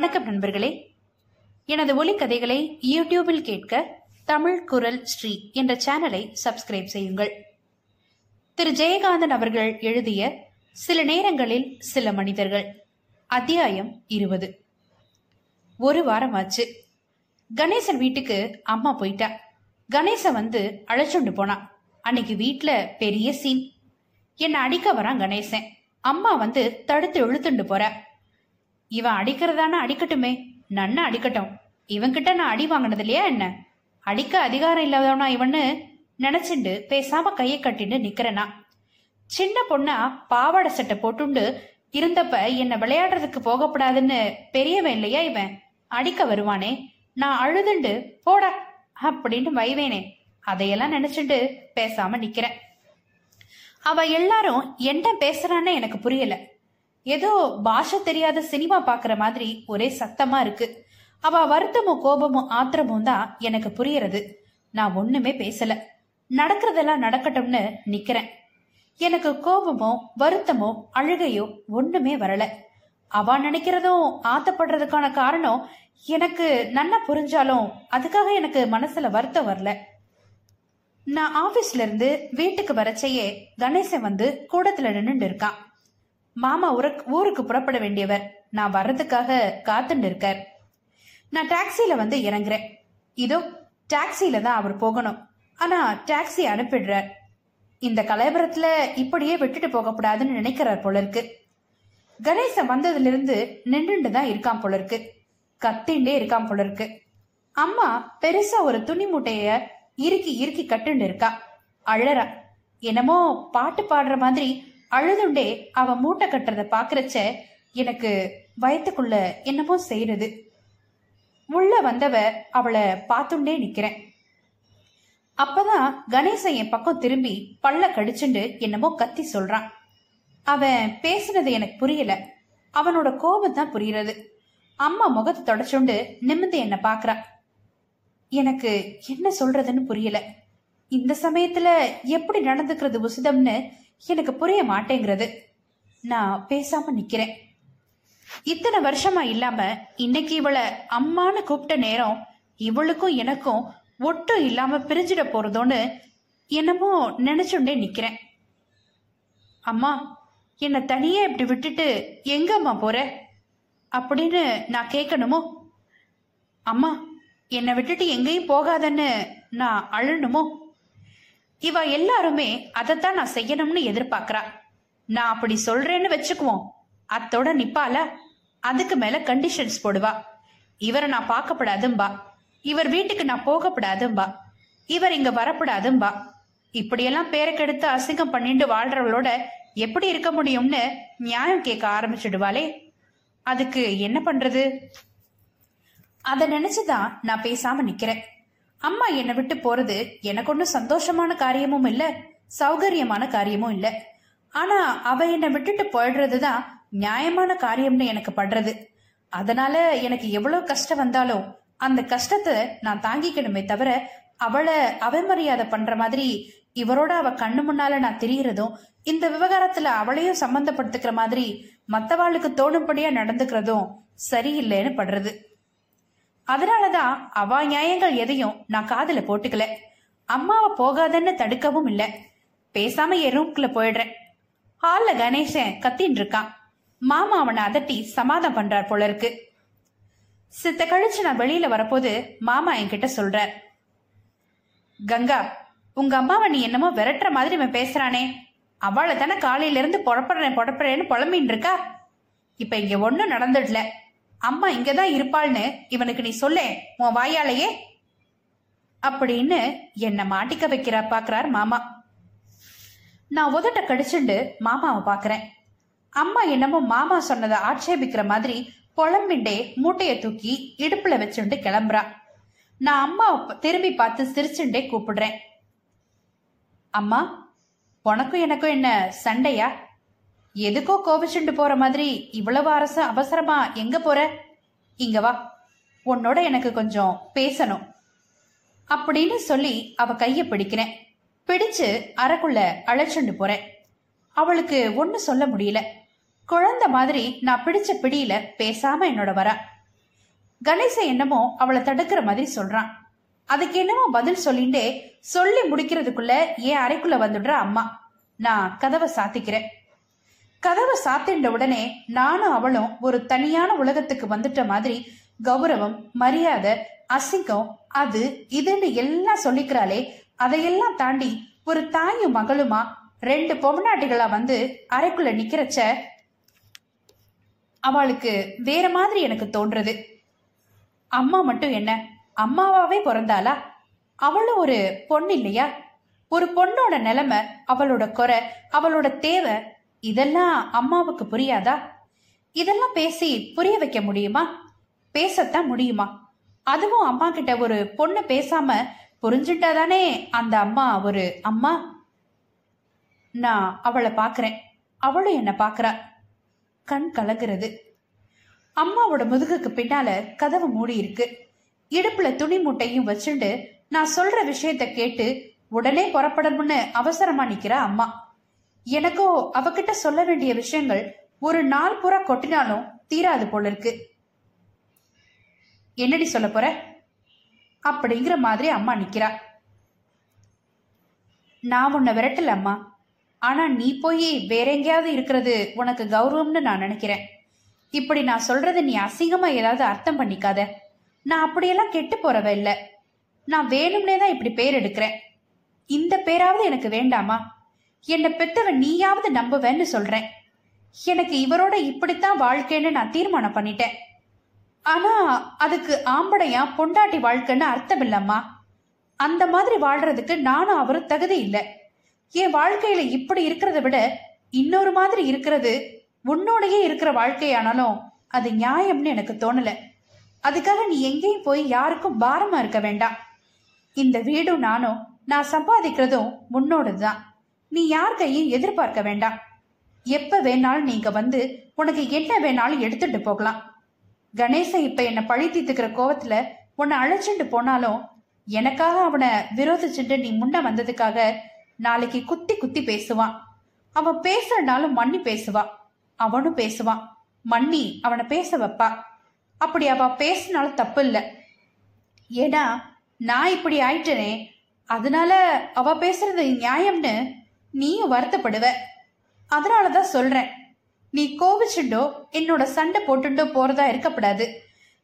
வணக்கம் நண்பர்களே. எனது ஒலிக்கதைகளை யூடியூபில் கேட்க தமிழ் குரல் ஸ்ரீ என்ற சேனலை சப்ஸ்கிரைப் செய்யுங்கள். திரு. ஜெயகாந்தன் அவர்கள் எழுதிய சில நேரங்களில் சில மனிதர்கள். அத்தியாயம் இருபது. ஒரு வாரம் ஆச்சு கணேசன் வீட்டுக்கு அம்மா போயிட்டா. கணேசன் வந்து அழைச்சுண்டு போனான் அன்னைக்கு வீட்டுல பெரிய சீன் என்னை அடிக்க வரான் கணேசன். அம்மா வந்து தடுத்து இழுத்துண்டு போற. இவன் அடிக்கிறதானா அடிக்கட்டுமே. நன்னா அடிக்கட்டும். இவன்கிட்ட நான் அடி வாங்கினது இல்லையா என்ன? அடிக்க அதிகாரம் இல்லாதவனா இவன்னு நினைச்சுண்டு பேசாம கையை கட்டிட்டு நிக்கிறனா. சின்ன பொண்ணா பாவாடை சட்டை போட்டுண்டு இருந்தப்ப என்ன விளையாடுறதுக்கு போகக்கூடாதுன்னு பெரியவன் இல்லையா இவன்? அடிக்க வருவானே. நான் அழுதுண்டு போட அப்படின்னு வைவேனே. அதையெல்லாம் நினைச்சுண்டு பேசாம நிக்கிறேன். அவ எல்லாரும் என்ன பேசுறான்னு எனக்கு புரியல. ஏதோ பாஷை தெரியாத சினிமா பாக்குற மாதிரி ஒரே சத்தமா இருக்கு. அவ வருத்தமும் கோபமும் ஆத்திரமும் தான் எனக்கு புரியறது. நான் ஒண்ணுமே பேசல. நடக்கிறதெல்லாம் நடக்கட்டும்னு நிக்கிறேன். எனக்கு கோபமோ வருத்தமோ அழுகையோ ஒண்ணுமே வரல. அவ நினைக்கிறதும் ஆத்தப்படுறதுக்கான காரணம் எனக்கு நன்னா புரிஞ்சாலும் அதுக்காக எனக்கு மனசுல வருத்தம் வரல. நான் ஆபீஸ்ல இருந்து வீட்டுக்கு வரச்சையே கணேசன் வந்து கூடத்துல நின்று இருக்கான். மாமா ஊருக்கு ஊருக்கு புறப்பட வேண்டியவர். நான் வர்றதுக்காக காத்துட்டு இருக்கார். நான் டாக்ஸில வந்து இறங்குறேன். இதோ டாக்ஸில தான் அவர் போகணும். ஆனா டாக்ஸி அனுப்பிடுறார். இந்த கலவரத்துல இப்படியே விட்டுட்டு போகக்கூடாதுன்னு நினைக்கிறார் போல இருக்கு கணேசன் வந்ததுல இருந்து நின்றுட்டு தான் இருக்கான் போல இருக்கு கத்திண்டே இருக்கான் போல இருக்கு அம்மா பெருசா ஒரு துணி மூட்டைய இறுக்கி இறுக்கி கட்டுண்டு இருக்கா. அழறா. என்னமோ பாட்டு பாடுற மாதிரி அழுதுண்டே அவ மூட்டை கட்டுறத பாக்குறச்ச எனக்கு வயத்துக்குள்ள என்னமோ செய்யறது உள்ள வந்தவ அவளை பார்த்துண்டே நிக்கிறேன். அப்பதான் கணேசன் என் பக்கம் திரும்பி பல்ல கடிச்சுண்டு என்னமோ கத்தி சொல்றான். அவன் பேசுனது எனக்கு புரியல. அவனோட கோபம் தான் புரியறது அம்மா முகத்தை தொடச்சுண்டு நிமிந்து என்ன பாக்குறா. எனக்கு என்ன சொல்றதுன்னு புரியல. இந்த சமயத்துல எப்படி நடந்துக்கிறது உசிதம்னு எனக்கு புரிய மாட்டேங்கிறது. நான் பேசாம நிக்கிறேன். இத்தனை வருஷமா இல்லாம இன்னைக்கு இவளை அம்மான்னு கூப்பிட்ட நேரம் இவளுக்கும் எனக்கும் ஒட்டும் இல்லாம பிரிஞ்சிட போறதோன்னு என்னமோ நினைச்சுண்டே நிக்கிறேன். அம்மா என்னை தனியே இப்படி விட்டுட்டு எங்க அம்மா போற? அப்படின்னு நான் கேட்கணுமோ? அம்மா என்னை விட்டுட்டு எங்கேயும் போகாதன்னு நான் அழணுமோ? இவ எல்லாருமே அதைத்தான் நான் செய்யணும்னு எதிர்பார்க்கறா. நான் அப்படி சொல்றேன்னு வச்சுக்குவோம். அத்தோட நிப்பால அதுக்கு மேல கண்டிஷன்ஸ் போடுவா. இவரை நான் பார்க்கப்படாதும்பா. இவர் வீட்டுக்கு நான் போகப்படாதும்பா. இவர் இங்க வரப்படாதும்பா. இப்படியெல்லாம் பேரை கெடுத்து அசிங்கம் பண்ணிட்டு வாழ்றவளோட எப்படி இருக்க முடியும்னு நியாயம் கேட்க ஆரம்பிச்சிடுவாளே. அதுக்கு என்ன பண்றது? அதை நினைச்சுதான் நான் பேசாம நிக்கிறேன். அம்மா என்னை விட்டு போறது எனக்கு ஒன்றும் சந்தோஷமான காரியமும் இல்லை சௌகரியமான காரியமும் இல்லை. ஆனா அவ என்னை விட்டுட்டு போயிடுறது தான் நியாயமான காரியம்னு எனக்கு படுறது. அதனால எனக்கு எவ்வளவு கஷ்டம் வந்தாலும் அந்த கஷ்டத்தை நான் தாங்கிக்கணுமே தவிர அவளை அவமரியாதை பண்ற மாதிரி இவரோட அவ கண்ணு முன்னால நான் தெரியறதும் இந்த விவகாரத்துல அவளையும் சம்பந்தப்படுத்திக்கிற மாதிரி மத்தவாளுக்கு தோணும்படியா நடந்துக்கிறதும் சரியில்லைன்னு படுறது. அதனாலதான் அவ நியாயங்கள் எதையும் நான் காதல போட்டுக்கல. அம்மாவை போகாதன்னு தடுக்கவும் இல்ல. பேசாம என் ரூம்குள்ள போயிடுறேன். ஹால்ல கணேசன் கத்தின்னு இருக்கான். மாமா அவனை அதட்டி சமாதம் பண்றார் போல இருக்கு. சித்த கழிச்சு நான் வெளியில வரப்போது மாமா என்கிட்ட சொல்றார். கங்கா உங்க அம்மாவை நீ என்னமோ விரட்டுற மாதிரி இவன் பேசுறானே. அவளை தானே காலையில இருந்து புறப்படுறேன் புறப்படுறேன்னு புலம்பின்னு இருக்கா? இப்ப இங்க ஒண்ணும் நடந்துடல. அம்மா இங்கதான் இருப்பாள்னு இவனுக்கு நீ சொல்ல உன் வாயாலேயே? அப்படின்னு என்ன மாட்டிக்க வைக்கிறா பாக்குறார் மாமா. நான் உதட்ட கடிச்சுண்டு மாமாவை பாக்குறேன் அம்மா என்னமோ மாமா சொன்னதை ஆட்சேபிக்கிற மாதிரி புலம்பிண்டே மூட்டைய தூக்கி இடுப்புல வச்சுண்டு கிளம்புறா. நான் அம்மா திரும்பி பார்த்து சிரிச்சுண்டே கூப்பிடுறேன். அம்மா உனக்கும் எனக்கும் என்ன சண்டையா? எதுக்கோ கோபிச்சுண்டு போற மாதிரி இவ்வளவு அரச அவசரமா எங்க போற? இங்க வா. உன்னோட எனக்கு கொஞ்சம் பேசணும். அப்படின்னு சொல்லி அவ கைய பிடிக்கிறேன் பிடிச்சு அறக்குள்ள அழைச்சுண்டு போறேன் அவளுக்கு ஒன்னு சொல்ல முடியல. குழந்தை மாதிரி நான் பிடிச்ச பிடியில பேசாம என்னோட வரா. கணேச என்னமோ அவளை தடுக்கிற மாதிரி சொல்றான். அதுக்கு என்னமோ பதில் சொல்லிண்டே சொல்லி முடிக்கிறதுக்குள்ள என் அறைக்குள்ள வந்துடுற அம்மா? நான் கதவை சாத்திக்கிறேன். கதவை சாத்திண்ட உடனே நானும் அவளும் ஒரு தனியான உலகத்துக்கு வந்துட்ட மாதிரி கௌரவம் மரியாதை அசிங்கம் அது இதுன்னு எல்லாம் சொல்லிக்கிறாளே. அதையெல்லாம் தாண்டி ஒரு தாயும் மகளுமா ரெண்டு பொம்னாட்டிகளா வந்து அறைக்குள்ள நிக்கிறச்ச அவளுக்கு வேற மாதிரி எனக்கு தோன்றது. அம்மா மட்டும் என்ன? அம்மாவாவே பிறந்தாளா? அவளும் ஒரு பொண்ணு இல்லையா? ஒரு பொண்ணோட நிலைமை அவளோட குறை அவளோட தேவை இதெல்லாம் அம்மாவுக்கு புரியாதா? இதெல்லாம் பேசி புரிய வைக்க முடியுமா? பேசத்தான் முடியுமா? அதுவும் அம்மா கிட்ட ஒரு பொண்ணு பேசாம புரிஞ்சுட்டாதானே அந்த அம்மா ஒரு அம்மா? நான் அவளை பாக்குறேன். அவளும் என்ன பாக்குறா. கண் கலங்குறது. அம்மாவோட முதுகுக்கு பின்னால கதவு மூடி இருக்கு. இடுப்புல துணி மூட்டையும் வச்சுண்டு நான் சொல்ற விஷயத்த கேட்டு உடனே புறப்படணும்னு அவசரமா நிக்கிறா அம்மா. எனக்கோ அவகிட்ட சொல்ல வேண்டிய விஷயங்கள் ஒரு நாள் பூரா கொட்டினாலும் தீராது போல இருக்கு. என்னடி சொல்ல போற? அப்படிங்கிற மாதிரி அம்மா நிக்கிறா. நான் உன்னை விரட்டல அம்மா. ஆனா நீ போய் வேற எங்கேயாவது இருக்கிறது உனக்கு கௌரவம்னு நான் நினைக்கிறேன். இப்படி நான் சொல்றது நீ அசிங்கமா ஏதாவது அர்த்தம் பண்ணிக்காத. நான் அப்படியெல்லாம் கெட்டு போறவ இல்ல. நான் வேணும்னே தான் இப்படி பேர் எடுக்கிறேன். இந்த பேராவது எனக்கு வேண்டாமா? என்னை பெத்தவன் நீயாவது நம்புவேன்னு சொல்றேன். எனக்கு இவரோட இப்படித்தான் வாழ்க்கைன்னு நான் தீர்மானம் பண்ணிட்டேன். ஆனா அதுக்கு ஆம்படையா பொண்டாட்டி வாழ்க்கைன்னு அர்த்தம் இல்லம்மா அந்த மாதிரி வாழ்றதுக்கு நானும் அவரும் தகுதி இல்லை. என் வாழ்க்கையில இப்படி இருக்கிறத விட இன்னொரு மாதிரி இருக்கிறது உன்னோடையே இருக்கிற வாழ்க்கையானாலும் அது நியாயம்னு எனக்கு தோணல. அதுக்காக நீ எங்கேயும் போய் யாருக்கும் பாரமா இருக்க வேண்டாம். இந்த வீடும் நானும் நான் சம்பாதிக்கிறதும் உன்னோடதுதான். நீ யார் கையும் எதிர்பார்க்க வேண்டாம். எப்ப வேணாலும் நீங்க வந்து உனக்கு என்ன வேணாலும் எடுத்துட்டு போகலாம். கணேச இப்ப என்ன பழி தீர்த்துக்கிற கோவத்துல உன்னை அழைச்சிட்டு போனாலும் எனக்காக அவனை விரோதிச்சுட்டு நீ முன்ன வந்ததுக்காக நாளைக்கு குத்தி குத்தி பேசுவான். அவன் பேசுறனாலும் மண்ணி பேசுவான் அவனும் பேசுவான். மண்ணி அவனை பேச வைப்பா. அப்படி அவ பேசினாலும் தப்பு இல்லை ஏன்னா நான் இப்படி ஆயிட்டனே. அதனால அவ பேசுறது நியாயம்னு நீயும் வருத்தப்படுவ. அதனாலதான் சொல்றேன். நீ கோபிச்சுண்டோ என்னோட சண்டை போட்டுண்டோ போறதா இருக்கப்படாது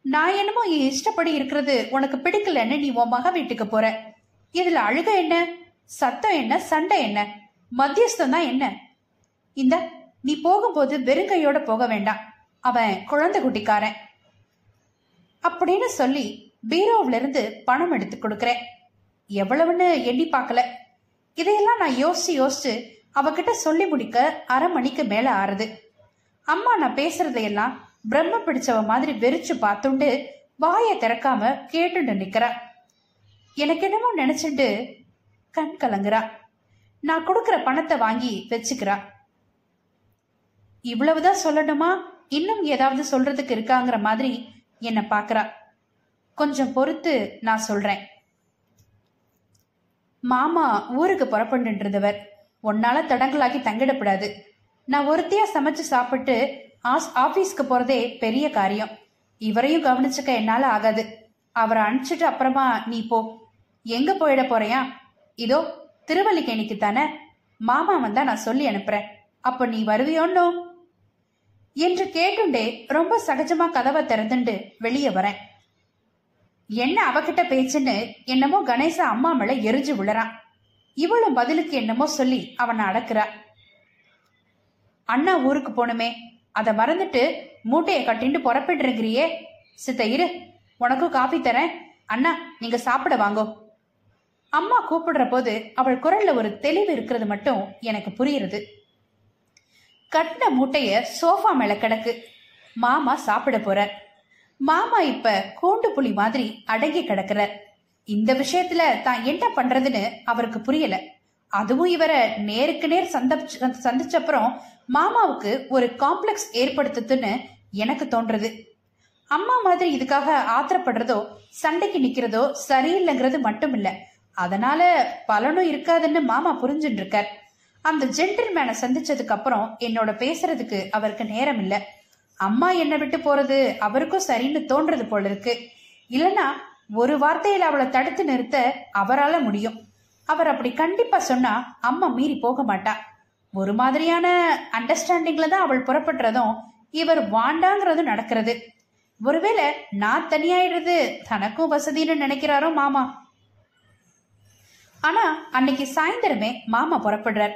நான் என்னமோ என் இஷ்டப்படி இருக்கிறது உனக்கு பிடிக்கலன்னு நீ உன் மக வீட்டுக்கு போற. இதுல அழுக என்ன? சத்தம் என்ன? சண்டை என்ன? மத்தியஸ்தம் தான் என்ன? இந்த நீ போகும்போது வெறுங்கையோட போக வேண்டாம். அவன் குழந்தை குட்டிக்காரன். அப்படின்னு சொல்லி பீரோவிலிருந்து பணம் எடுத்து கொடுக்கறேன். எவ்வளவுன்னு எண்ணி பார்க்கல. இதையெல்லாம் நான் யோசிச்சு யோசிச்சு அவகிட்ட சொல்லி முடிக்க அரை மணிக்கு மேல ஆறுது. அம்மா நான் பேசுறதையெல்லாம் பிரம்ம பிடிச்சவ மாதிரி வெறிச்சு பார்த்துண்டு வாயை திறக்காம கேட்டுட்டு நிக்கிறா. எனக்கு என்னமோ நினைச்சுட்டு கண் கலங்குறா. நான் கொடுக்கிற பணத்தை வாங்கி வச்சுக்கிறா. இவ்வளவுதான் சொல்லணுமா? இன்னும் ஏதாவது சொல்றதுக்கு இருக்காங்கிற மாதிரி என்ன பாக்குறா கொஞ்சம் பொறுத்து நான் சொல்றேன். மாமா ஊருக்கு புறப்பட்டுன்றவர். உன்னால தடங்களாக்கி தங்கிடப்படாது நான் ஒருத்தையா சமைச்சு சாப்பிட்டு ஆஸ் ஆபீஸ்க்கு போறதே பெரிய காரியம். இவரையும் கவனிச்சுக்க என்னால ஆகாது. அவரை அனுப்பிச்சிட்டு அப்புறமா நீ போ. எங்க போயிட போறியா? இதோ திருவல்லிக்கேணிக்கு தானே? மாமா வந்தா நான் சொல்லி அனுப்புறேன். அப்ப நீ வருவியோன்னோ? என்று கேட்டுண்டே ரொம்ப சகஜமா கதவை திறந்துண்டு வெளியே வரேன். என்ன அவகிட்ட பேச்சுன்னு என்னமோ கணேச அம்மா மேல எரிஞ்சு விழறான் இவளும் பதிலுக்கு என்னமோ சொல்லி அவனை அடக்குறா. அண்ணா ஊருக்கு போகணுமே அதை மறந்துட்டு மூட்டையை கட்டிட்டு புறப்பிடுறங்கிறியே சித்த இரு உனக்கும் காஃபி தரேன். அண்ணா நீங்க சாப்பிட வாங்கோ. அம்மா கூப்பிடுற போது அவள் குரல்ல ஒரு தெளிவு இருக்கிறது மட்டும் எனக்கு புரியுறது கட்டின மூட்டைய சோஃபா மேல கிடக்கு. மாமா சாப்பிட போறார் மாமா இப்ப கூண்டு புலி மாதிரி அடங்கி கிடக்குறார் இந்த விஷயத்துல தான் என்ன பண்றதுன்னு அவருக்கு புரியல. அதுவும் இவரை நேருக்கு நேர் சந்த சந்திச்சப்புறம் மாமாவுக்கு ஒரு காம்ப்ளெக்ஸ் ஏற்படுத்துதுன்னு எனக்கு தோன்றது. அம்மா மாதிரி இதுக்காக ஆத்திரப்படுறதோ சண்டைக்கு நிக்கிறதோ சரியில்லைங்கிறது மட்டும் இல்ல அதனால பலனும் இருக்காதுன்னு மாமா புரிஞ்சுட்டு இருக்கார் அந்த ஜென்டில்மேனை சந்திச்சதுக்கு அப்புறம் என்னோட பேசுறதுக்கு அவருக்கு நேரம் இல்லை அம்மா என்னை விட்டு போறது அவருக்கும் சரின்னு தோன்றது போல இருக்கு இல்லனா ஒரு வார்த்தையில அவளை தடுத்து நிறுத்த அவரால முடியும். அவர் அப்படி கண்டிப்பா சொன்னா அம்மா மீறி போக மாட்டா. ஒரு மாதிரியான அண்டர்ஸ்டாண்டிங்ல தான் அவள் புறப்படுறதும் இவர் வாண்டாங்கிறதும் நடக்கிறது. ஒருவேளை நான் தனியாயிடுறது தனக்கும் வசதின்னு நினைக்கிறாரோ மாமா. ஆனா அன்னைக்கு சாயந்தரமே மாமா புறப்படுறார்.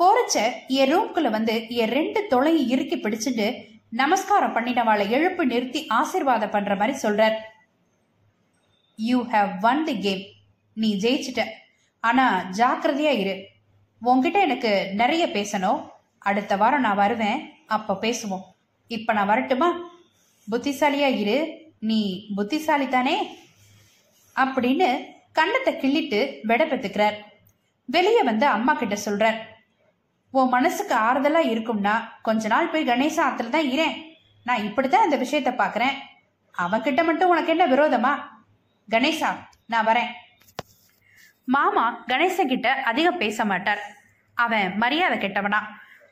போறச்ச என் ரூம்குள்ள வந்து என் ரெண்டு தொலையும் இறுக்கி பிடிச்சிட்டு நமஸ்காரம் பண்ணினவாளை எழுப்பு நிறுத்தி ஆசீர்வாதம் பண்ற மாதிரி சொல்றார். You have won the game நீ ஜெயிச்சிட்ட. ஆனா ஜாக்கிரதையா இரு. உங்ககிட்ட எனக்கு நிறைய பேசணும். அடுத்த வாரம் நான் வருவேன். அப்ப பேசுவோம். இப்ப நான் வரட்டுமா? புத்திசாலியா இரு. நீ புத்திசாலி தானே அப்படின்னு கண்ணத்தை கிள்ளிட்டு விட பெத்துக்கிறார் வெளியே வந்து அம்மா கிட்ட சொல்றார். உன் மனசுக்கு ஆறுதலா இருக்கும்னா கொஞ்ச நாள் போய் கணேச ஆத்துல தான் இரேன் நான் இப்படித்தான் இந்த விஷயத்த பாக்குறேன். அவன்கிட்ட மட்டும் உனக்கு என்ன விரோதமா? கணேசா நான் வரேன். மாமா கணேசன் கிட்ட அதிகம் பேச மாட்டார். அவன் மரியாதை கெட்டவனா.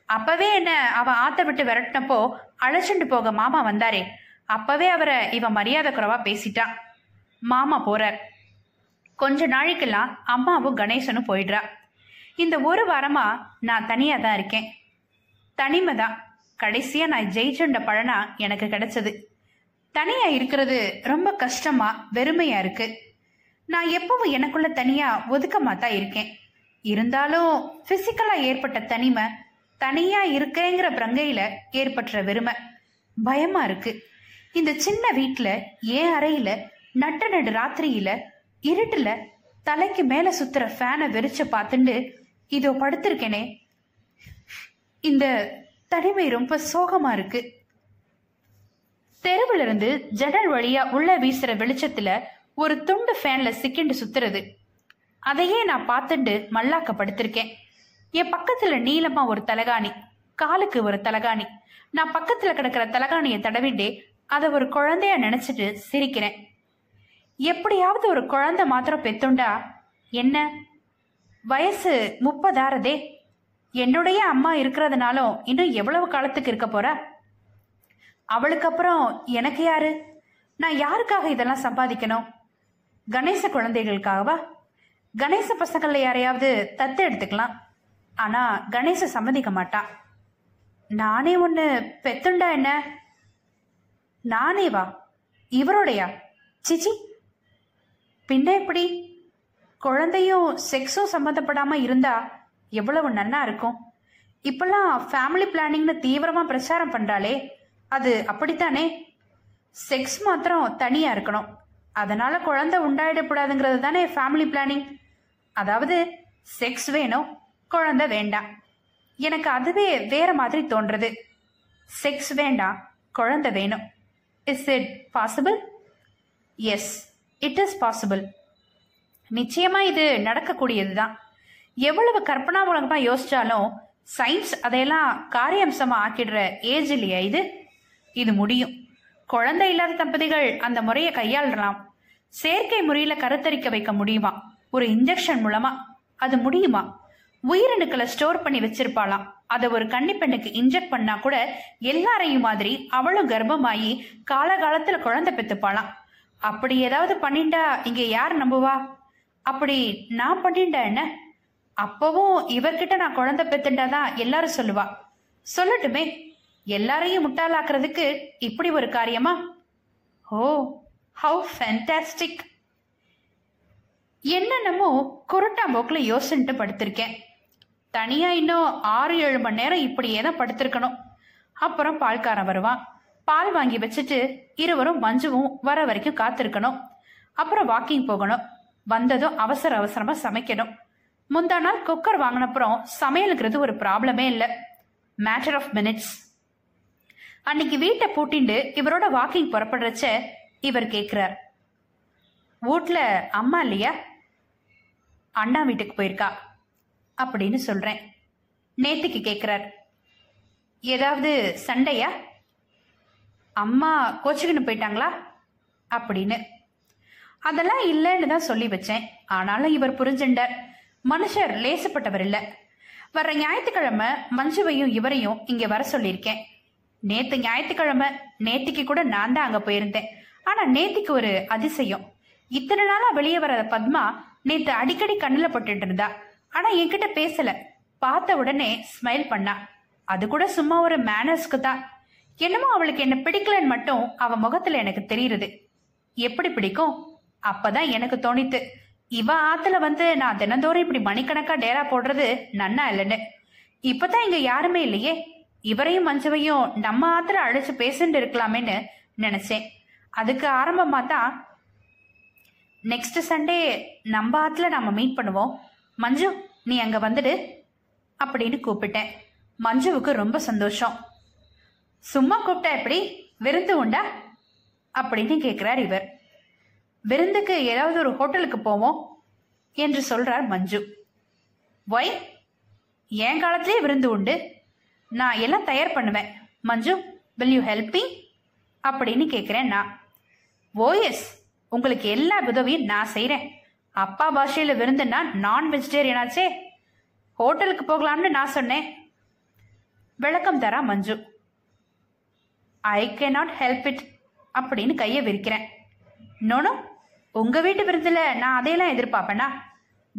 அப்பவே என்ன அவன் ஆத்த விட்டு விரட்டினப்போ அழைச்சிட்டு போக மாமா வந்தாரே. அப்பவே அவரை இவன் மரியாதை குறைவா பேசிட்டான் மாமா போறார். கொஞ்ச நாளைக்கெல்லாம் அம்மாவும் கணேசனும் போயிடுறா. இந்த ஒரு வாரமா நான் தனியா தான் இருக்கேன். தனிமை தான் கடைசியா நான் ஜெயிச்சுண்ட பழனா எனக்கு கிடைச்சது. தனியா இருக்கிறது ரொம்ப கஷ்டமா வெறுமையா இருக்கு. நான் எப்பவும் எனக்குள்ள தனியா ஒதுக்கமா தான் இருக்கேன். இருந்தாலும் பிசிக்கலா ஏற்பட்ட தனிமை தனியா இருக்கேங்கிற பிரங்கையில ஏற்பட்ட வெறுமை பயமா இருக்கு. இந்த சின்ன வீட்டுல ஏன் அறையில நட்ட நடு ராத்திரியில இருட்டுல தலைக்கு மேல சுத்துற ஃபேனை வெறிச்ச பார்த்துண்டு இதோ படுத்திருக்கேனே. இந்த தனிமை ரொம்ப சோகமா இருக்கு. தெருவுல இருந்து ஜன்னல் வழியா உள்ள வீசுற வெளிச்சத்துல ஒரு துண்டு ஃபேன்ல சிக்கிண்டு சுத்துறது. அதையே நான் பார்த்துண்டு மல்லாக்க படுத்திருக்கேன் என் பக்கத்துல நீளமா ஒரு தலகாணி காலுக்கு ஒரு தலகாணி. நான் பக்கத்துல கிடக்கிற தலகாணியை தடவிண்டே அதை ஒரு குழந்தைய நினைச்சிட்டு சிரிக்கிறேன். எப்படியாவது ஒரு குழந்தை மாத்திரம் பெத்துண்டா என்ன? வயசு முப்பதாறதே. என்னுடைய அம்மா இருக்கிறதுனாலும் இன்னும் எவ்வளவு காலத்துக்கு இருக்க போறா? அவளுக்கு அப்புறம் எனக்கு யாரு? நான் யாருக்காக இதெல்லாம் சம்பாதிக்கணும்? கணேச குழந்தைகளுக்காகவா? கணேச பசங்கள்ல யாரையாவது தத்து எடுத்துக்கலாம். ஆனா கணேச சம்மதிக்க மாட்டான் நானே ஒன்று பெத்துண்டா என்ன? நானே வா இவரோடையா? சிச்சி. பின்ன எப்படி? குழந்தையும் செக்ஸும் சம்மந்தப்படாமல் இருந்தா எவ்வளவு நன்னா இருக்கும்? இப்பெல்லாம் ஃபேமிலி பிளானிங்னு தீவிரமா பிரச்சாரம் பண்றாளே அது அப்படித்தானே? செக்ஸ் மாத்திரம் தனியா இருக்கணும். அதனால குழந்தை உண்டாயிடக்கூடாதுங்கிறது தானே ஃபேமிலி பிளானிங் அதாவது செக்ஸ் வேணும் குழந்தை வேண்டாம். எனக்கு அதுவே வேற மாதிரி தோன்றது. செக்ஸ் வேண்டாம் குழந்தை வேணும். Is it possible yes it is possible நிச்சயமா இது நடக்கக்கூடியது தான் எவ்வளவு கற்பனா மூலமா யோசிச்சாலும் சயின்ஸ் அதையெல்லாம் காரியம்சமா ஆக்கிடுற ஏஜ் இல்லையா இது? இது முடியும். குழந்தை இல்லாத தம்பதிகள் அந்த முறையை கையாளலாம். செயற்கை முறையில கருத்தரிக்க வைக்க முடியுமா? ஒரு இன்ஜெக்ஷன் மூலமா. அது முடியுமா? உயிரணுக்களை ஸ்டோர் பண்ணி வச்சிருப்பாளாம். அதை ஒரு கன்னி பெண்ணுக்கு இன்ஜெக்ட் பண்ணா கூட எல்லாரையும் மாதிரி அவளும் கர்ப்பமாயி காலகாலத்துல குழந்தை பெத்துப்பாளாம். அப்படி ஏதாவது பண்ணிட்டா இங்க யார் நம்புவா? அப்படி நான் பண்ணிட்டேன் என்ன அப்பவும் இவர்கிட்ட நான் குழந்தை பெத்துண்டாதான் எல்லாரும் சொல்லுவா. சொல்லட்டுமே எல்லாரையும் முட்டாளாக்குறதுக்கு இப்படி ஒரு காரியமா? ஓ ஹவு ஃபேண்டாஸ்டிக் என்னென்னமோ குருட்டாம்போக்குல யோசிச்சுட்டு படுத்திருக்கேன். தனியா இன்னும் ஆறு ஏழு மணி நேரம் இப்படியே தான் படுத்திருக்கணும். அப்புறம் பால்காரன் வருவான் பால் வாங்கி வச்சுட்டு இருவரும் மஞ்சுவும் வர வரைக்கும் காத்திருக்கணும். அப்புறம் வாக்கிங் போகணும். வந்ததும் அவசர அவசரமா சமைக்கணும். முந்தா நாள் குக்கர் வாங்கினப்புறம் சமையலுங்கிறது ஒரு ப்ராப்ளமே இல்லை. மேட்டர் ஆஃப் மினிட்ஸ் அன்னைக்கு வீட்டை பூட்டிண்டு இவரோட வாக்கிங் புறப்படுறச்ச இவர் கேட்கிறார் வீட்ல அம்மா இல்லையா? அண்ணா வீட்டுக்கு போயிருக்கா? அப்படின்னு சொல்றேன். நேத்துக்கு கேட்கிறார் ஏதாவது சண்டையா? அம்மா கோச்சுக்கின்னு போயிட்டாங்களா? அப்படின்னு. அதெல்லாம் இல்லைன்னு தான் சொல்லி வச்சேன். ஆனாலும் இவர் புரிஞ்சுண்டார். மனுஷர் லேசப்பட்டவர் இல்ல. வர்ற ஞாயிற்றுக்கிழமை மஞ்சுவையும் இவரையும் இங்க வர சொல்லியிருக்கேன். நேத்து ஞாயிற்றுக்கிழமை நேத்திக்கு கூட நான் தான் அங்க போயிருந்தேன். ஆனா நேத்திக்கு ஒரு அதிசயம். இத்தனை நாளா வெளியே வர பத்மா நேத்து அடிக்கடி கண்ணுல பட்டுட்டு இருந்தா. ஆனா என்கிட்ட பேசல. பார்த்த உடனே ஸ்மைல் பண்ணா. அது கூட சும்மா ஒரு மேனர்ஸ்க்கு தான். என்னமோ அவளுக்கு என்ன பிடிக்கலன்னு மட்டும் அவ முகத்துல எனக்கு தெரியுது எப்படி பிடிக்கும்? அப்பதான் எனக்கு தோணித்து இவ ஆத்துல வந்து நான் தினந்தோறும் இப்படி மணிக்கணக்கா டேரா போடுறது நன்னா இல்லைன்னு. இப்பதான் இங்க யாருமே இல்லையே. இவரையும் மஞ்சவையும் நம்ம ஆத்துல அழைச்சு பேசிட்டு இருக்கலாமேன்னு நினைச்சேன். அதுக்கு ஆரம்பமா தான் நெக்ஸ்ட் சண்டே நம்ம ஆத்துல நாம மீட் பண்ணுவோம். மஞ்சு நீ அங்க வந்துடு அப்படின்னு கூப்பிட்டேன். மஞ்சுவுக்கு ரொம்ப சந்தோஷம். சும்மா கூப்பிட்டா எப்படி? விருந்து உண்டா? அப்படின்னு கேட்கிறார் இவர். விருந்துக்கு ஏதாவது ஒரு ஹோட்டலுக்கு போவோம் என்று சொல்றார் மஞ்சு. ஒய் என் காலத்திலே விருந்து உண்டு. நான் எல்லாம் தயார் பண்ணுவேன். Manju will you help me அப்படின்னு கேட்குறேன் நான். ஓஎஸ் உங்களுக்கு எல்லா உதவியும் நான் செய்கிறேன் அப்பா பாஷையில் விருந்துன்னா நான் வெஜிடேரியனாச்சே ஹோட்டலுக்கு போகலாம்னு நான் சொன்னேன். விளக்கம் தரா Manju. I can't help it அப்படின்னு கையை விரிக்கிறேன். நோனோ உங்க வீட்டு விருந்துல நான் அதையெல்லாம் எதிர்பார்ப்பேனா?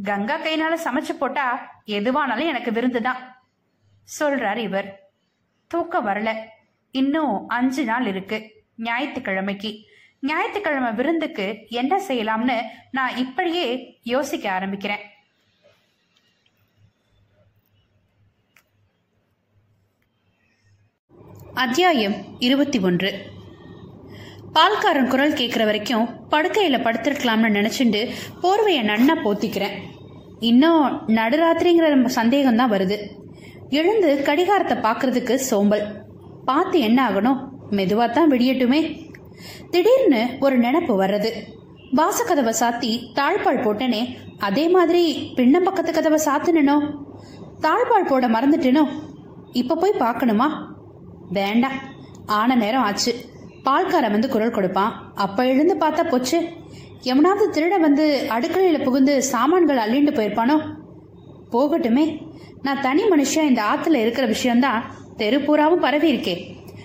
கங்கா கையினால சமைச்சு போட்டா எதுவானாலும் எனக்கு விருந்து தான். சொல்றார் இவர். தூக்கம் வரல. இன்னும் அஞ்சு நாள் இருக்கு. ஞாயிற்றுக்கிழமைக்கு. ஞாயிற்றுக்கிழமை விருந்துக்கு என்ன செய்யலாம்னு நான் இப்படியே யோசிக்க ஆரம்பிக்கிறேன். அத்தியாயம் இருபத்தி ஒன்று. பால்காரன் குரல் கேட்குற வரைக்கும் படுக்கையில் படுத்திருக்கலாம்னு நினச்சிண்டு போர்வையை நன்னா போத்திக்கிறேன். இன்னும் நடுராத்திரிங்கிற சந்தேகம் தான் வருது. எழுந்து கடிகாரத்தை பார்க்கறதுக்கு சோம்பல். பார்த்து என்ன ஆகணும்? மெதுவாக தான் விடியட்டுமே. திடீர்னு ஒரு நினப்பு வர்றது. வாசக்கதவை சாத்தி தாழ்பால் போட்டனே அதே மாதிரி பின்ன பக்கத்து கதவை சாத்தினோ தாழ்பால் போட மறந்துட்டேனோ? இப்போ போய் பார்க்கணுமா? வேண்டாம். ஆன நேரம் ஆச்சு. பால்காரன் வந்து குரல் கொடுப்பான். அப்ப எழுந்து பார்த்தா போச்சு. எவனாவது திருட வந்து அடுக்கலையில் புகுந்து சாமான்கள் அள்ளிண்டு போயிருப்பானோ? போகட்டுமே. நான் தனி மனுஷன் இந்த ஆத்துல இருக்கிற விஷயம்தான் தெரு பூராவும் பரவி இருக்கே.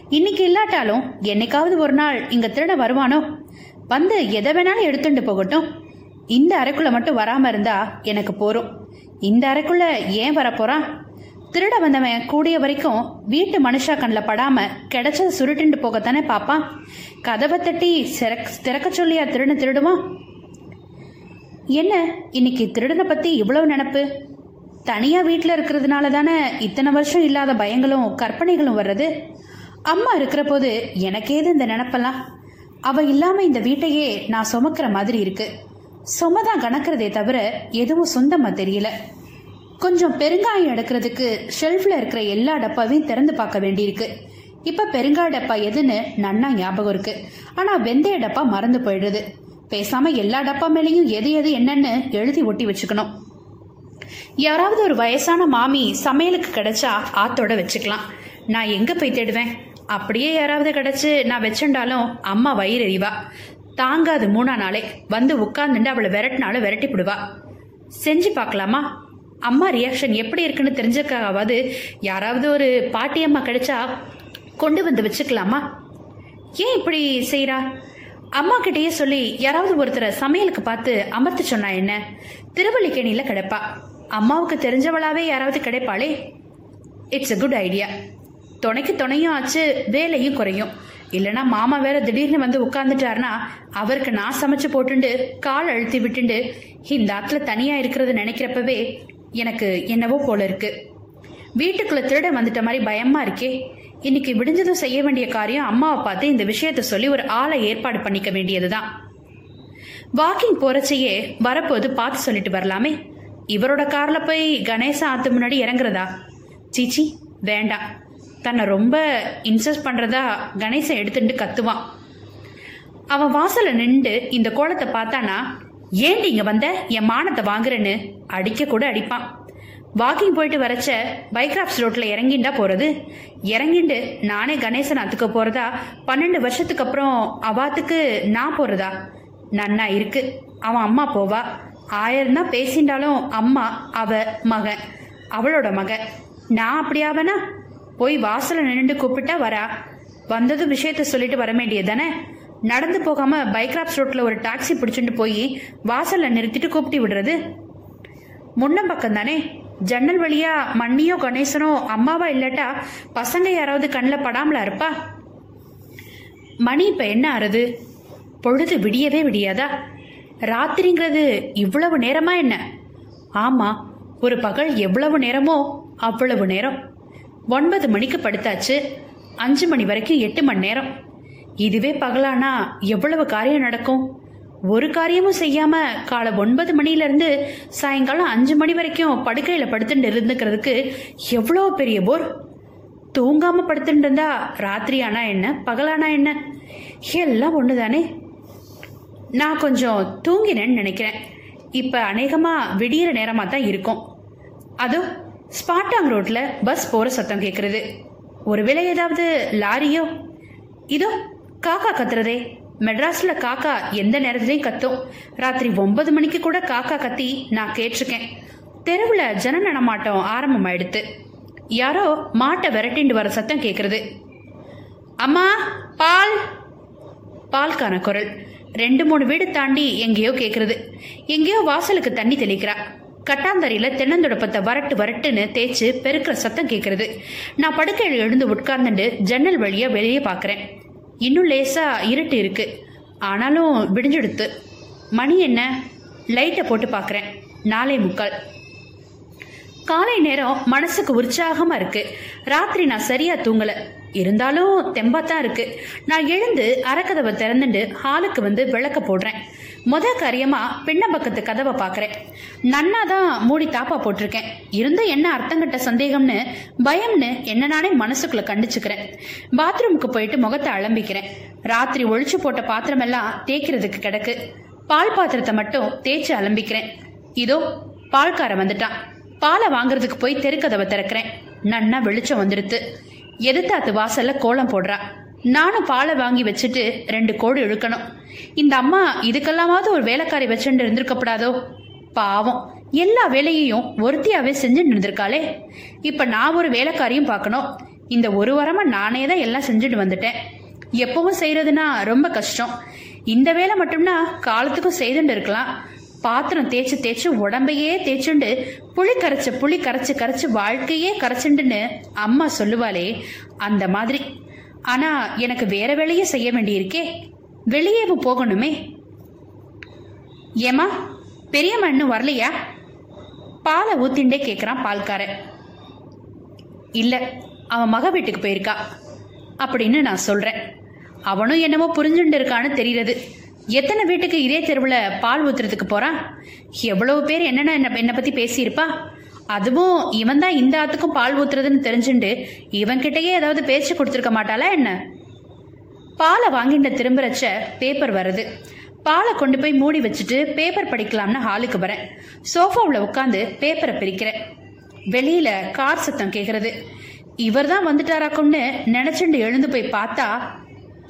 இன்னைக்கு இல்லாட்டாலும் என்னைக்காவது ஒரு நாள் இங்க திருட வருவானோ? வந்து எதை வேணாலும் எடுத்துட்டு போகட்டும். இந்த அறைக்குள்ள மட்டும் வராம இருந்தா எனக்கு போரும். இந்த அறைக்குள்ள ஏன் வரப்போறான் திருட வந்தவன் கூடிய வரைக்கும் வீட்டு மனுஷா கண்ணில் படாம கிடைச்சது சுருட்டிண்டு போகத்தானே பாப்பான் கதவை தட்டி சிறக் திறக்க சொல்லியா திருடன் திருடுவான் என்ன இன்னைக்கு திருடனை பத்தி இவ்வளவு நினப்பு? தனியா வீட்டில் இருக்கிறதுனால தானே இத்தனை வருஷம் இல்லாத பயங்களும் கற்பனைகளும் வர்றது? அம்மா இருக்கிற போது எனக்கேது இந்த நினப்பெல்லாம். அவ இல்லாம இந்த வீட்டையே நான் சுமக்கிற மாதிரி இருக்கு. சுமதான் கணக்கிறதே தவிர எதுவும் சொந்தமா தெரியல. கொஞ்சம் பெருங்காயம் எடுக்கிறதுக்கு ஷெல்ஃபில் இருக்கிற எல்லா டப்பாவையும் திறந்து பார்க்க வேண்டியிருக்கு. இப்போ பெருங்காய டப்பா எதுன்னு நன்னா ஞாபகம் இருக்கு. ஆனால் வெந்தய டப்பா மறந்து போயிடுது. பேசாம எல்லா டப்பா மேலேயும் எது எது என்னன்னு எழுதி ஒட்டி வச்சுக்கணும். யாராவது ஒரு வயசான மாமி சமையலுக்கு கிடைச்சா ஆத்தோட வச்சுக்கலாம். நான் எங்க போய் தேடுவேன்? அப்படியே யாராவது கிடைச்சு நான் வச்சுண்டாலும் அம்மா வயிறு எறிவா. தாங்காது மூணா நாளே. வந்து உட்கார்ந்துட்டு அவளை விரட்டினாலும் விரட்டி விடுவா செஞ்சு பார்க்கலாமா? அம்மா ரியாக்ஷன் எப்படி இருக்குன்னு தெரிஞ்சக்காவது யாராவது ஒரு பாட்டி அம்மா கிடைச்சா கொண்டு வந்து வச்சுக்கலாமா? ஏன் இப்படி செய்கிறா அம்மா கிட்டேயே சொல்லி யாராவது ஒருத்தரை சமையலுக்கு பார்த்து அமர்த்து சொன்னா என்ன? திருவள்ளிக்கேணியில் கிடைப்பா. அம்மாவுக்கு தெரிஞ்சவளாவே யாராவது கிடைப்பாளே? இட்ஸ் எ குட் ஐடியா துணைக்கு துணையும் ஆச்சு வேலையும் குறையும். இல்லைன்னா மாமா வேற திடீர்னு வந்து உட்கார்ந்துட்டாருன்னா அவருக்கு நான் சமைச்சு போட்டுண்டு கால் அழுத்தி விட்டுண்டு இந்த ஆத்துல தனியா இருக்கிறது நினைக்கிறப்பவே எனக்கு என்னவோ போல இருக்கு. வீட்டுக்குள்ள திருட வந்துட்ட மாதிரி பயமா இருக்கே. இன்னைக்கு விடிஞ்சதும் செய்ய வேண்டிய காரியம் அம்மாவை பார்த்து இந்த விஷயத்த சொல்லி ஒரு ஆளை ஏற்பாடு பண்ணிக்க வேண்டியதுதான். வாக்கிங் போறச்சையே வரப்போது பார்த்து சொல்லிட்டு வரலாமே. இவரோட கார்ல போய் கணேசா ஆத்து முன்னாடி இறங்குறதா? சீச்சி வேண்டாம் தன்னை ரொம்ப இன்சஸ்ட் பண்றதா கணேசன் எடுத்துட்டு கத்துவான். அவன் வாசல்ல நின்று இந்த கோலத்தை பார்த்தானா ஏண்டி இங்க வந்த? என் மானத்தை வாங்குறேன்னு. அடிக்க கூட அடிப்பான். வாக்கிங் போயிட்டு வரச்ச பைக்ராப்ஸ் ரோட்ல இறங்கிண்டா போறது? இறங்கிண்டு நானே கணேசன் அத்துக்க போறதா? பன்னெண்டு வருஷத்துக்கு அப்புறம் அவாத்துக்கு நான் போறதா? நன்னா இருக்கு. அவன் அம்மா போவா. ஆயிரம் தான் பேசிண்டாலும் அம்மா அவ மகன். அவளோட மகன். நான் அப்படியாவனா போய் வாசலில் நின்று கூப்பிட்டா வரா. வந்ததும் விஷயத்த சொல்லிட்டு வர வேண்டியது தானே? நடந்து போகாம பைக்ராப்ஸ் ரோட்ல ஒரு டாக்ஸி பிடிச்சிட்டு போய் வாசல்ல நிறுத்திட்டு கூப்பிட்டு விடுறது. முன்னம் பக்கம் தானே ஜன்னல் வழியா மண்ணியோ கணேசனோ அம்மாவா இல்லாட்டா பசங்க யாராவது கண்ணில் படாமலா இருப்பா? மணி இப்ப என்ன ஆறுது? பொழுது விடியவே விடியாதா? ராத்திரிங்கிறது இவ்வளவு நேரமா என்ன? ஆமா ஒரு பகல் எவ்வளவு நேரமோ அவ்வளவு நேரம். ஒன்பது மணிக்கு படுத்தாச்சு அஞ்சு மணி வரைக்கும் எட்டு மணி நேரம். இதுவே பகலானா எவ்வளவு காரியம் நடக்கும்? ஒரு காரியமும் செய்யாம காலை ஒன்பது மணிலருந்து சாயங்காலம் அஞ்சு மணி வரைக்கும் படுக்கையில படுத்துட்டு இருந்துக்கிறதுக்கு எவ்வளோ பெரிய போர்? தூங்காம படுத்துட்டு இருந்தா ராத்திரி ஆனா என்ன? பகலானா என்ன? எல்லாம் ஒண்ணுதானே? நான் கொஞ்சம் தூங்கினேன்னு நினைக்கிறேன். இப்ப அநேகமா விடியிற நேரமா தான் இருக்கும். அதோ ஸ்பாட்டாங் ரோட்ல பஸ் போற சத்தம் கேக்குறது. ஒருவேளை ஏதாவது லாரியோ? இதோ காக்கா கத்துறதே. மெட்ராஸ்ல காக்கா எந்த நேரத்திலையும் கத்தும். ராத்திரி ஒன்பது மணிக்கு கூட காக்கா கத்தி நான் கேட்டிருக்கேன். தெருவுல ஜன நடமாட்டம் ஆரம்பமாயிடுத்து. யாரோ மாட்டை விரட்டிண்டு வர சத்தம் கேக்குறது. அம்மா பால். பால்கான குரல். ரெண்டு மூணு வீடு தாண்டி எங்கேயோ கேக்குறது. எங்கேயோ வாசலுக்கு தண்ணி தெளிக்கிறா. கட்டாந்தரையில தென்னந்துடப்பத்தை வரட்டு வரட்டுன்னு தேய்ச்சு பெருக்கிற சத்தம் கேக்குறது. நான் படுக்கையில் எழுந்து உட்கார்ந்துட்டு ஜன்னல் வழியா வெளியே பார்க்குறேன் இன்னும் லேசா இருட்டு இருக்கு. ஆனாலும் விடிஞ்செடுத்து. மணி என்ன? லைட்டை போட்டு பார்க்குறேன் நாலே முக்கால். காலை நேரம் மனசுக்கு உற்சாகமா இருக்கு. ராத்திரி நான் சரியா தூங்கல. இருந்தாலும் தெம்பாத்தான் இருக்கு. நான் எழுந்து அறக்கதவை திறந்துட்டு ஹாலுக்கு வந்து விளக்க போடுறேன். முத காரியமா பின்ன பக்கத்து கதவை பார்க்குறேன். நன்னா தான் மூடி தாப்பா போட்டிருக்கேன். இருந்த என்ன அர்த்தங்கட்ட சந்தேகம்னு பயம்னு என்ன நானே மனசுக்குள்ள கண்டிச்சுக்கிறேன். பாத்ரூமுக்கு போயிட்டு முகத்தை அலம்பிக்கிறேன். ராத்திரி ஒழிச்சு போட்ட பாத்திரமெல்லாம் தேய்க்கிறதுக்கு கிடக்கு. பால் பாத்திரத்தை மட்டும் தேய்ச்சி அலம்பிக்கிறேன். இதோ பால்காரன் வந்துட்டான். பாலை வாங்குறதுக்கு போய் தெருக்கதவை திறக்கிறேன். நன்னா வெளிச்சம் வந்துடுத்து எதிர்த்தாத்து வாசல்ல கோலம் போடுறா. நானும் பாலை வாங்கி வச்சுட்டு ரெண்டு கோடு இழுக்கணும். இந்த அம்மா இதுக்கெல்லாமாவது ஒரு வேலைக்காரி வச்சுட்டு இருந்திருக்கப்படாதோ? பாவம். எல்லா வேலையையும் ஒருத்தியாவே செஞ்சுட்டு இருந்திருக்காளே இப்ப நான் ஒரு வேலைக்காரியும் பார்க்கணும். இந்த ஒரு வாரமா நானே தான் எல்லாம் செஞ்சுட்டு வந்துட்டேன். எப்பவும் செய்யறதுனா ரொம்ப கஷ்டம். இந்த வேலை மட்டும்னா காலத்துக்கும் செய்துட்டு இருக்கலாம். பாத்திரம் தேய்ச்சு தேய்ச்சு உடம்பையே தேய்ச்சுண்டு புளி கரைச்ச புளி கரைச்சு கரைச்சு வாழ்க்கையே கரைச்சுண்டுன்னு அம்மா சொல்லுவாளே அந்த மாதிரி. ஆனா எனக்கு வேற வேலையே செய்ய வேண்டியிருக்கே. வெளியே போகணுமே. ஏமா பெரியம்மா இன்னும் வரலையா? பாலை ஊத்திண்டே கேட்குறான் பால்காரன். இல்ல அவன் மக வீட்டுக்கு போயிருக்கா. அப்படின்னு நான் சொல்றேன். அவனும் என்னமோ புரிஞ்சுண்டு இருக்கான்னு தெரியுது எத்தனை வீட்டுக்கு இதே தெருவில் பால் ஊத்துறதுக்கு போறான்? எவ்வளவு பேர் என்னென்ன என்ன என்னை பத்தி பேசியிருப்பா? அதுவும் இவன் தான் இந்த ஆத்துக்கும் பால் ஊத்துறதுன்னு தெரிஞ்சுண்டு இவன்கிட்டயே ஏதாவது பேச்சு கொடுத்துருக்க மாட்டாளா என்ன? பாலை வாங்கிட்டு திரும்புறச்ச பேப்பர் வருது. பாலை கொண்டு போய் மூடி வச்சுட்டு பேப்பர் படிக்கலாம்னு ஹாலுக்கு வரேன். சோஃபாவில் உட்காந்து பேப்பரை பிரிக்கிறேன். வெளியில கார் சத்தம் கேட்கறது இவர் தான் வந்துட்டாராக்கும்னு நினைச்சுண்டு எழுந்து போய் பார்த்தா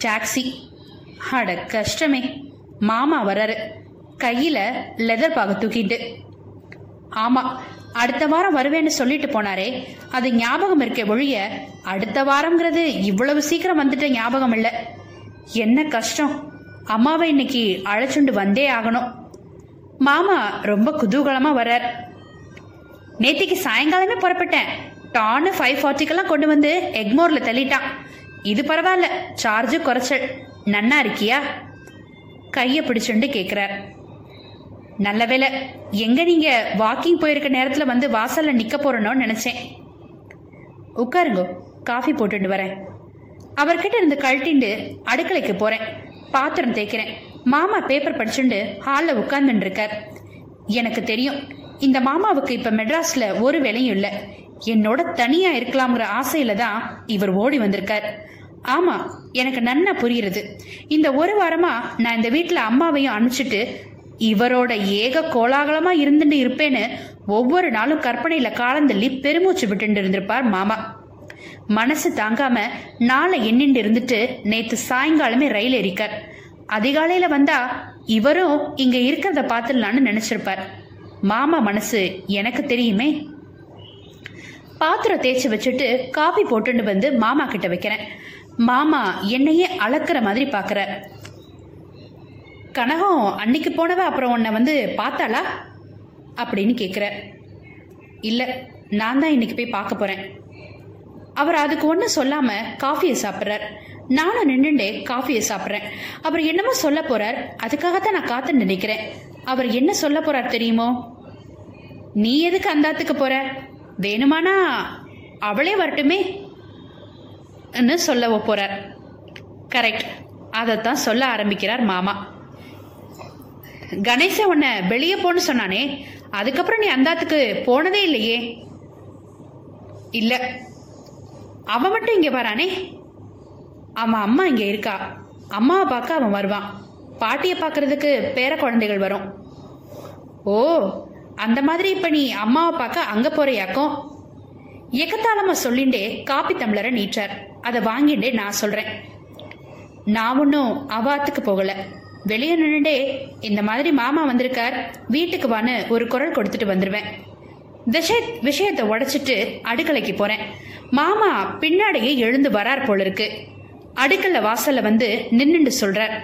டாக்ஸி அட கஷ்டமே. மாமா வராரு. கையில லெதர் பாக தூக்கிட்டு. ஆமா அடுத்த வாரம் வருவேன்னு சொல்லிட்டு போனாரே. அது ஞாபகம் இருக்க ஒழிய அடுத்த வாரம்ங்கிறது இவ்வளவு சீக்கிரம் வந்துட்ட ஞாபகம் இல்ல. என்ன கஷ்டம். அம்மாவை இன்னைக்கு அழைச்சுண்டு வந்தே ஆகணும். மாமா ரொம்ப குதூகலமா வர்றார். நேத்திக்கு சாயங்காலமே புறப்பட்டேன். டான்னு ஃபைவ் ஃபார்ட்டிக்கெல்லாம் கொண்டு வந்து எக்மோர்ல தள்ளிட்டான். இது பரவாயில்ல சார்ஜு குறைச்சல். நன்னா இருக்கியா? கையை பிடிச்சுண்டு கேட்குறார் நல்ல வேலை எங்க நீங்க வாக்கிங் போயிருக்க நேரத்துல வந்து வாசல்ல நிக்க போறணும்னு நினைச்சேன். உட்காருங்கோ காஃபி போட்டுட்டு வரேன். அவர்கிட்ட இருந்து கழட்டிண்டு அடுக்கலைக்கு போறேன். பாத்திரம் தேய்க்கிறேன். மாமா பேப்பர் படிச்சுண்டு ஹாலில் உட்கார்ந்துட்டு இருக்கார். எனக்கு தெரியும் இந்த மாமாவுக்கு இப்ப மெட்ராஸ்ல ஒரு வேலையும் இல்லை. என்னோட தனியா இருக்கலாம்ங்கிற ஆசையில தான் இவர் ஓடி வந்திருக்கார். ஆமா எனக்கு நன்னா புரியுறது. இந்த ஒரு வாரமா நான் இந்த வீட்டுல அம்மாவையும் அனுப்பிச்சிட்டு இவரோட ஏக கோலாகலமா இருந்துட்டு இருப்பேன்னு ஒவ்வொரு நாளும் கற்பனையில காலந்தள்ளி பெருமூச்சு விட்டுட்டு இருந்திருப்பார் மாமா. மனசு தாங்காம நாளை எண்ணிண்டு இருந்துட்டு நேத்து சாயங்காலமே ரயில் ஏறிக்கார். அதிகாலையில வந்தா இவரும் இங்க இருக்கிறத பார்த்துடலான்னு நினைச்சிருப்பார். மாமா மனசு எனக்கு தெரியுமே. பாத்திரம் தேய்ச்சி வச்சுட்டு காபி போட்டுட்டு வந்து மாமா கிட்ட வைக்கிறேன். மாமா என்னையே அளக்குற மாதிரி பாக்குறார். கனகம் அன்னைக்கு போனவ அப்புறம் உன்னை வந்து பார்த்தாளா? அப்படின்னு கேட்குற இல்லை நான் தான் இன்னைக்கு போய் பார்க்க போகிறேன் அவர் அதுக்கு ஒன்றும் சொல்லாமல் காஃபியை சாப்பிட்றார். நானும் நின்றுண்டே காஃபியை சாப்பிட்றேன். அவர் என்னமோ சொல்ல போறார். அதுக்காகத்தான் நான் காத்து நினைக்கிறேன். அவர் என்ன சொல்ல போறார் தெரியுமோ? நீ எதுக்கு அந்தாத்துக்கு போற? வேணுமானா அவளே வரட்டுமே சொல்ல போறார். கரெக்ட் அதைத்தான் சொல்ல ஆரம்பிக்கிறார் மாமா. கணேசன் உன்னை வெளியே போன்னு சொன்னானே அதுக்கப்புறம் நீ அந்தாத்துக்கு போனதே இல்லையே? இல்ல. அவன் மட்டும் இங்க வரானே? அவன் அம்மா இங்க இருக்கா. அம்மாவை பார்க்க அவன் வருவான். பாட்டியை பார்க்கறதுக்கு பேர குழந்தைகள் வரும். ஓ அந்த மாதிரி இப்ப நீ அம்மாவை பார்க்க அங்க போறியாக்கும்? எக்கத்தாளமா சொல்லிண்டே காப்பி டம்ளரை நீட்டார். அதை வாங்கிண்டே நான் சொல்றேன். நான் ஒன்றும் அவாத்துக்கு போகலை. வெளியே நின்றுட்டே இந்த மாதிரி மாமா வந்திருக்கார் வீட்டுக்கு வான்னு ஒரு குரல் கொடுத்துட்டு வந்துடுவேன் விஷய விஷயத்தை உடைச்சிட்டு அடுக்கலைக்கு போறேன். மாமா பின்னாடியே எழுந்து வரார் போல இருக்கு அடுக்கல வாசல்ல வந்து நின்னுண்டு சொல்றார்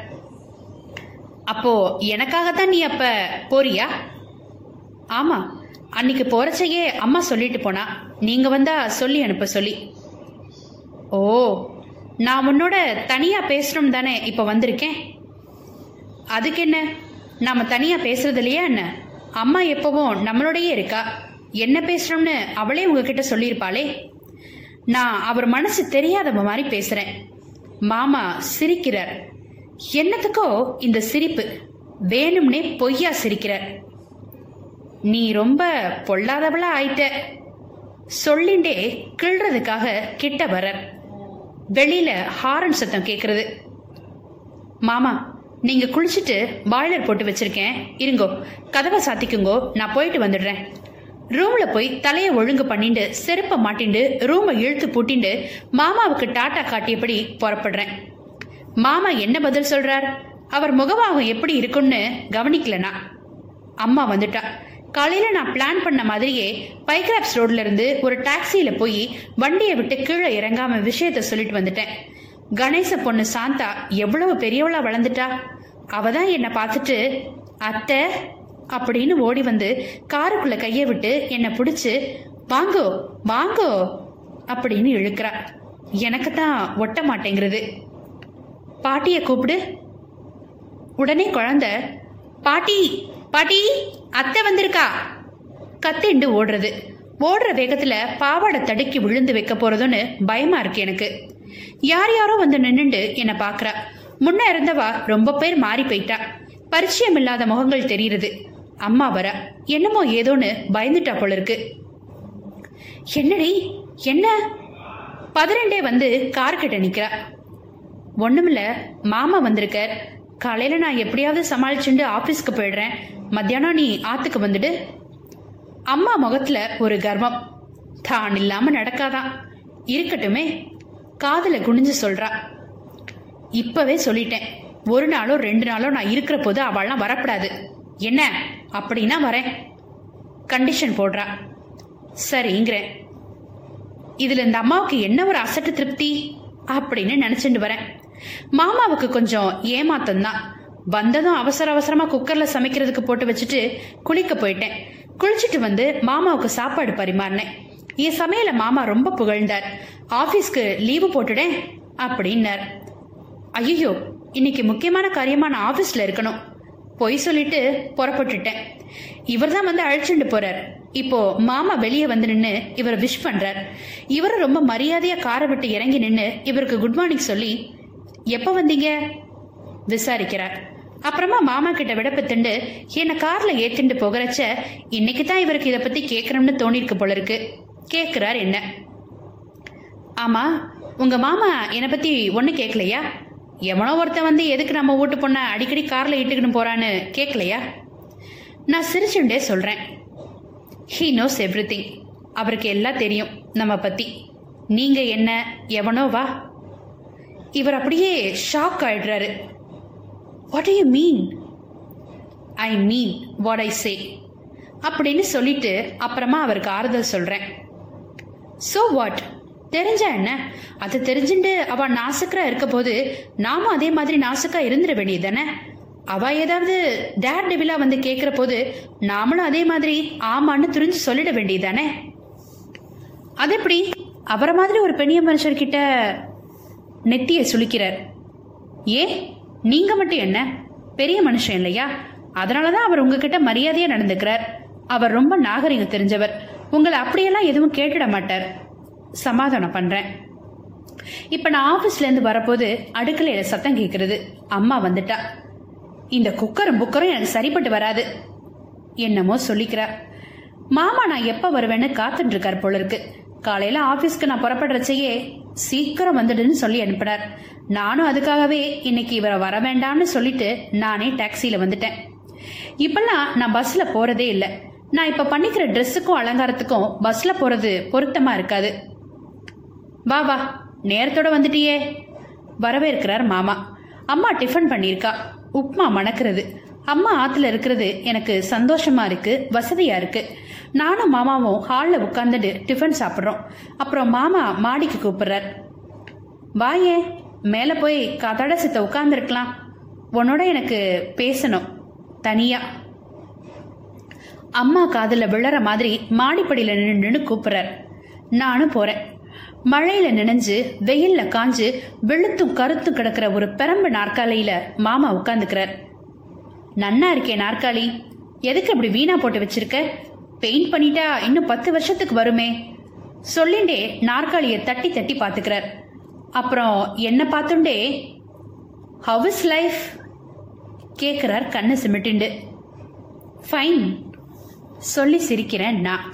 அப்போ எனக்காகத்தான் நீ அப்ப போறியா? ஆமா அன்னைக்கு போறச்சையே அம்மா சொல்லிட்டு போனா நீங்க வந்தா சொல்லி அனுப்ப சொல்லி. ஓ நான் உன்னோட தனியா பேசணும் தானே இப்ப வந்திருக்கேன்? அதுக்கு என்ன நாம தனியா பேசுறது இல்லையா என்ன? அம்மா எப்பவும் நம்மளோடயே இருக்கா? என்ன பேசுறோம்னு அவளே உங்ககிட்ட சொல்லியிருப்பாளே? நான் அவர் மனசு தெரியாதவ மாதிரி பேசுறேன். மாமா சிரிக்கிறார். என்னத்துக்கோ இந்த சிரிப்பு? வேணும்னே பொய்யா சிரிக்கிறார். நீ ரொம்ப பொல்லாதவளா ஆயிட்ட. சொல்லிண்டே கிள்றதுக்காக கிட்ட வர வெளியில ஹாரன் சத்தம் கேக்குறது. மாமா நீங்க குளிச்சுட்டு பாய்லர் போட்டு வச்சிருக்கேன். இருங்கோ கதவை சாத்திக்குங்கோ நான் போயிட்டு வந்துடுறேன். ரூம்ல போய் தலையை ஒழுங்கு பண்ணிண்டு செருப்பை மாட்டிண்டு ரூமை இழுத்து பூட்டிண்டு மாமாவுக்கு டாட்டா காட்டியபடி புறப்படுறேன். மாமா என்ன பதில் சொல்றார்? அவர் முகபாவம் எப்படி இருக்கும்னு கவனிக்கலனா அம்மா வந்துட்டா. காலையில நான் பிளான் பண்ண மாதிரியே பைக்ராப்ஸ் ரோட்ல இருந்து ஒரு டாக்ஸியில போய் வண்டியை விட்டு கீழே இறங்காம விஷயத்த சொல்லிட்டு வந்துட்டேன். கணேச பொண்ணு சாந்தா எவ்வளவு பெரியவளா வளர்ந்துட்டா? அவ தான் என்னை பார்த்துட்டு அத்தை அப்படின்னு ஓடி வந்து காருக்குள்ள கையை விட்டு என்னை பிடிச்சி வாங்கோ வாங்கோ அப்படின்னு இழுக்கிறா. எனக்கு தான் ஒட்ட மாட்டேங்கிறது. பாட்டியை கூப்பிடு. உடனே குழந்த பாட்டி பாட்டி அத்தை வந்திருக்கா? கத்திண்டு ஓடுறது. ஓடுற வேகத்துல பாவாடை தடுக்கி விழுந்து வைக்க போறதுன்னு பயமா இருக்கு எனக்கு. யார் யாரோ வந்து நின்னுண்டு என்னை பாக்குறா முன்ன இருந்தவா ரொம்ப பேர் மாறி போயிட்டா. பரிச்சயம் இல்லாத முகங்கள் தெரியுது அம்மா வர என்னமோ ஏதோன்னு பயந்துட்டா போல இருக்கு என்னடி என்ன? பதினெண்டே வந்து கார் கிட்ட நிக்கிறா. ஒண்ணுமில்ல மாமா வந்திருக்கார். காலையில நான் எப்படியாவது சமாளிச்சுண்டு ஆபீஸ்க்கு போயிடுறேன். மத்தியானம் நீ ஆத்துக்கு வந்துடு. அம்மா முகத்துல ஒரு கர்வம். தான் இல்லாம நடக்காதான் இருக்கட்டுமே. காதில் குனிஞ்சு சொல்றா. இப்பவே சொல்லிட்டேன். ஒரு நாளோ ரெண்டு நாளோ நான் இருக்கிற போது அவள்லாம் வரக்கூடாது. என்ன? அப்படின்னா வரேன். கண்டிஷன் போடுறா. சரிங்கிறேன். இதுல இந்த அம்மாவுக்கு என்ன ஒரு அசட்டு திருப்தி? அப்படின்னு நினச்சிட்டு வரேன். மாமாவுக்கு கொஞ்சம் ஏமாத்தம் தான் வந்ததும் அவசர அவசரமா குக்கர்ல சமைக்கிறதுக்கு போட்டு வச்சுட்டு குளிக்க போயிட்டேன். குளிச்சுட்டு வந்து மாமாவுக்கு சாப்பாடு பரிமாறினேன். என் சமையல மாமா ரொம்ப புகழ்ந்தார் ஆபீஸ்க்கு லீவு போட்டுடேன் அப்படின்னார் ஐயோ இன்னைக்கு முக்கியமான காரியமா நான் ஆபீஸ்ல இருக்கணும் பொய் சொல்லிட்டு புறப்பட்டுட்டேன் இவர் தான் வந்து அழைச்சிட்டு போறார் இப்போ மாமா வெளியே வந்து நின்று இவரை விஷ் பண்றார் இவரு ரொம்ப மரியாதையா காரை விட்டு இறங்கி நின்று இவருக்கு குட் மார்னிங் சொல்லி எப்ப வந்தீங்க விசாரிக்கிறார் அப்புறமா மாமா கிட்ட விடப்பத்துண்டு என்ன கார்ல ஏத்திண்டு போகிறச்ச இன்னைக்கு தான் இவருக்கு இதை பத்தி கேட்கணும்னு தோணிருக்கு போல இருக்கு கேட்குறார் என்ன? ஆமாம் உங்கள் மாமா என்னை பற்றி ஒன்றும் கேட்கலையா எவனோ ஒருத்தன் வந்து எதுக்கு நம்ம வீட்டு பொண்ணை அடிக்கடி காரில் இட்டுக்கிட்டு போகிறான்னு கேட்கலையா நான் சிரிச்சுண்டே சொல்கிறேன் ஹீ நோஸ் எவ்ரி அவருக்கு எல்லாம் தெரியும் நம்ம பற்றி நீங்கள் என்ன எவனோ வா. இவர் அப்படியே ஷாக் ஆயிடுறாரு. What you mean I mean what I say அப்படின்னு சொல்லிட்டு அப்புறமா அவருக்கு ஆறுதல் சொல்கிறேன் சோ வாட் தெரிஞ்சா என்ன? அது தெரிஞ்சுட்டு அவ நாசுக்கரா இருக்க போது நாமும் அதே மாதிரி நாசுக்கா இருந்துட வேண்டியது தானே? அவ ஏதாவது டேர் டெவிலா வந்து கேட்கிற போது நாமளும் அதே மாதிரி ஆமான்னு துரிஞ்சு சொல்லிட வேண்டியது தானே? அது எப்படி? அவரை மாதிரி ஒரு பெண்ணிய மனுஷர்கிட்ட நெத்தியை சுளிக்கிறார். ஏன் நீங்க மட்டும் என்ன? பெரிய மனுஷன் இல்லையா? அதனாலதான் அவர் உங்ககிட்ட மரியாதையா நடந்துக்கிறார். அவர் ரொம்ப நாகரிகம் தெரிஞ்சவர். உங்களை அப்படியெல்லாம் எதுவும் கேட்டுட மாட்டார். சமாதானம் பண்றேன். இப்ப நான் ஆபீஸ்ல இருந்து வரப்போது அடுக்கலையில சத்தம் கேட்குறது அம்மா வந்துட்டா. இந்த குக்கரும் புக்கரும் எனக்கு சரிப்பட்டு வராது. என்னமோ சொல்லிக்கிறா. மாமா நான் எப்ப வருவேன்னு காத்துட்டு இருக்கார் போல இருக்கு காலையில ஆபீஸ்க்கு நான் புறப்படுறச்சையே சீக்கிரம் வந்துடுன்னு சொல்லி அனுப்பினார். நானும் அதுக்காகவே இன்னைக்கு இவரை வர வேண்டாம்னு சொல்லிட்டு நானே டாக்ஸியில வந்துட்டேன். இப்பெல்லாம் நான் பஸ்ல போறதே இல்லை. நான் இப்ப பண்ணிக்கிற ட்ரெஸ்ஸுக்கும் அலங்காரத்துக்கும் பஸ்ல போறது பொருத்தமா இருக்காது. வா வா. நேரத்தோட வந்துட்டியே. வரவேற்கிறார் மாமா. அம்மா டிஃபன் பண்ணியிருக்கா. உப்மா மணக்கிறது. அம்மா ஆத்துல இருக்கிறது எனக்கு சந்தோஷமா இருக்கு வசதியா இருக்கு. நானும் மாமாவும் ஹாலில் உட்காந்துட்டு டிஃபன் சாப்பிட்றோம். அப்புறம் மாமா மாடிக்கு கூப்பிடுறார். வாயே மேலே போய் கதட சித்த உட்காந்துருக்கலாம் உன்னோட எனக்கு பேசணும். தனியா. அம்மா காதில் விழற மாதிரி மாடிப்படியில நின்று கூப்பிடுறார். நானும் போறேன். மழையில நினைஞ்சு வெயில்ல காஞ்சு வெளுத்தும் கருத்தும் கிடக்கிற ஒரு பெரம்பு நாற்காலியில மாமா உட்காந்துக்கிறார் நன்னா இருக்கே நாற்காலி. எதுக்கு அப்படி வீணா போட்டு வச்சிருக்க? பெயிண்ட் பண்ணிட்டா இன்னும் பத்து வருஷத்துக்கு வருமே. சொல்லிண்டே நாற்காலியை தட்டி தட்டி பாத்துக்கிறார் அப்புறம் என்ன பார்த்துண்டே? ஹவ் இஸ் லைஃப் கேட்குறார் கண்ணு சிமிட்டிண்டு. ஃபைன் சொல்லி சிரிக்கிறேன் நான்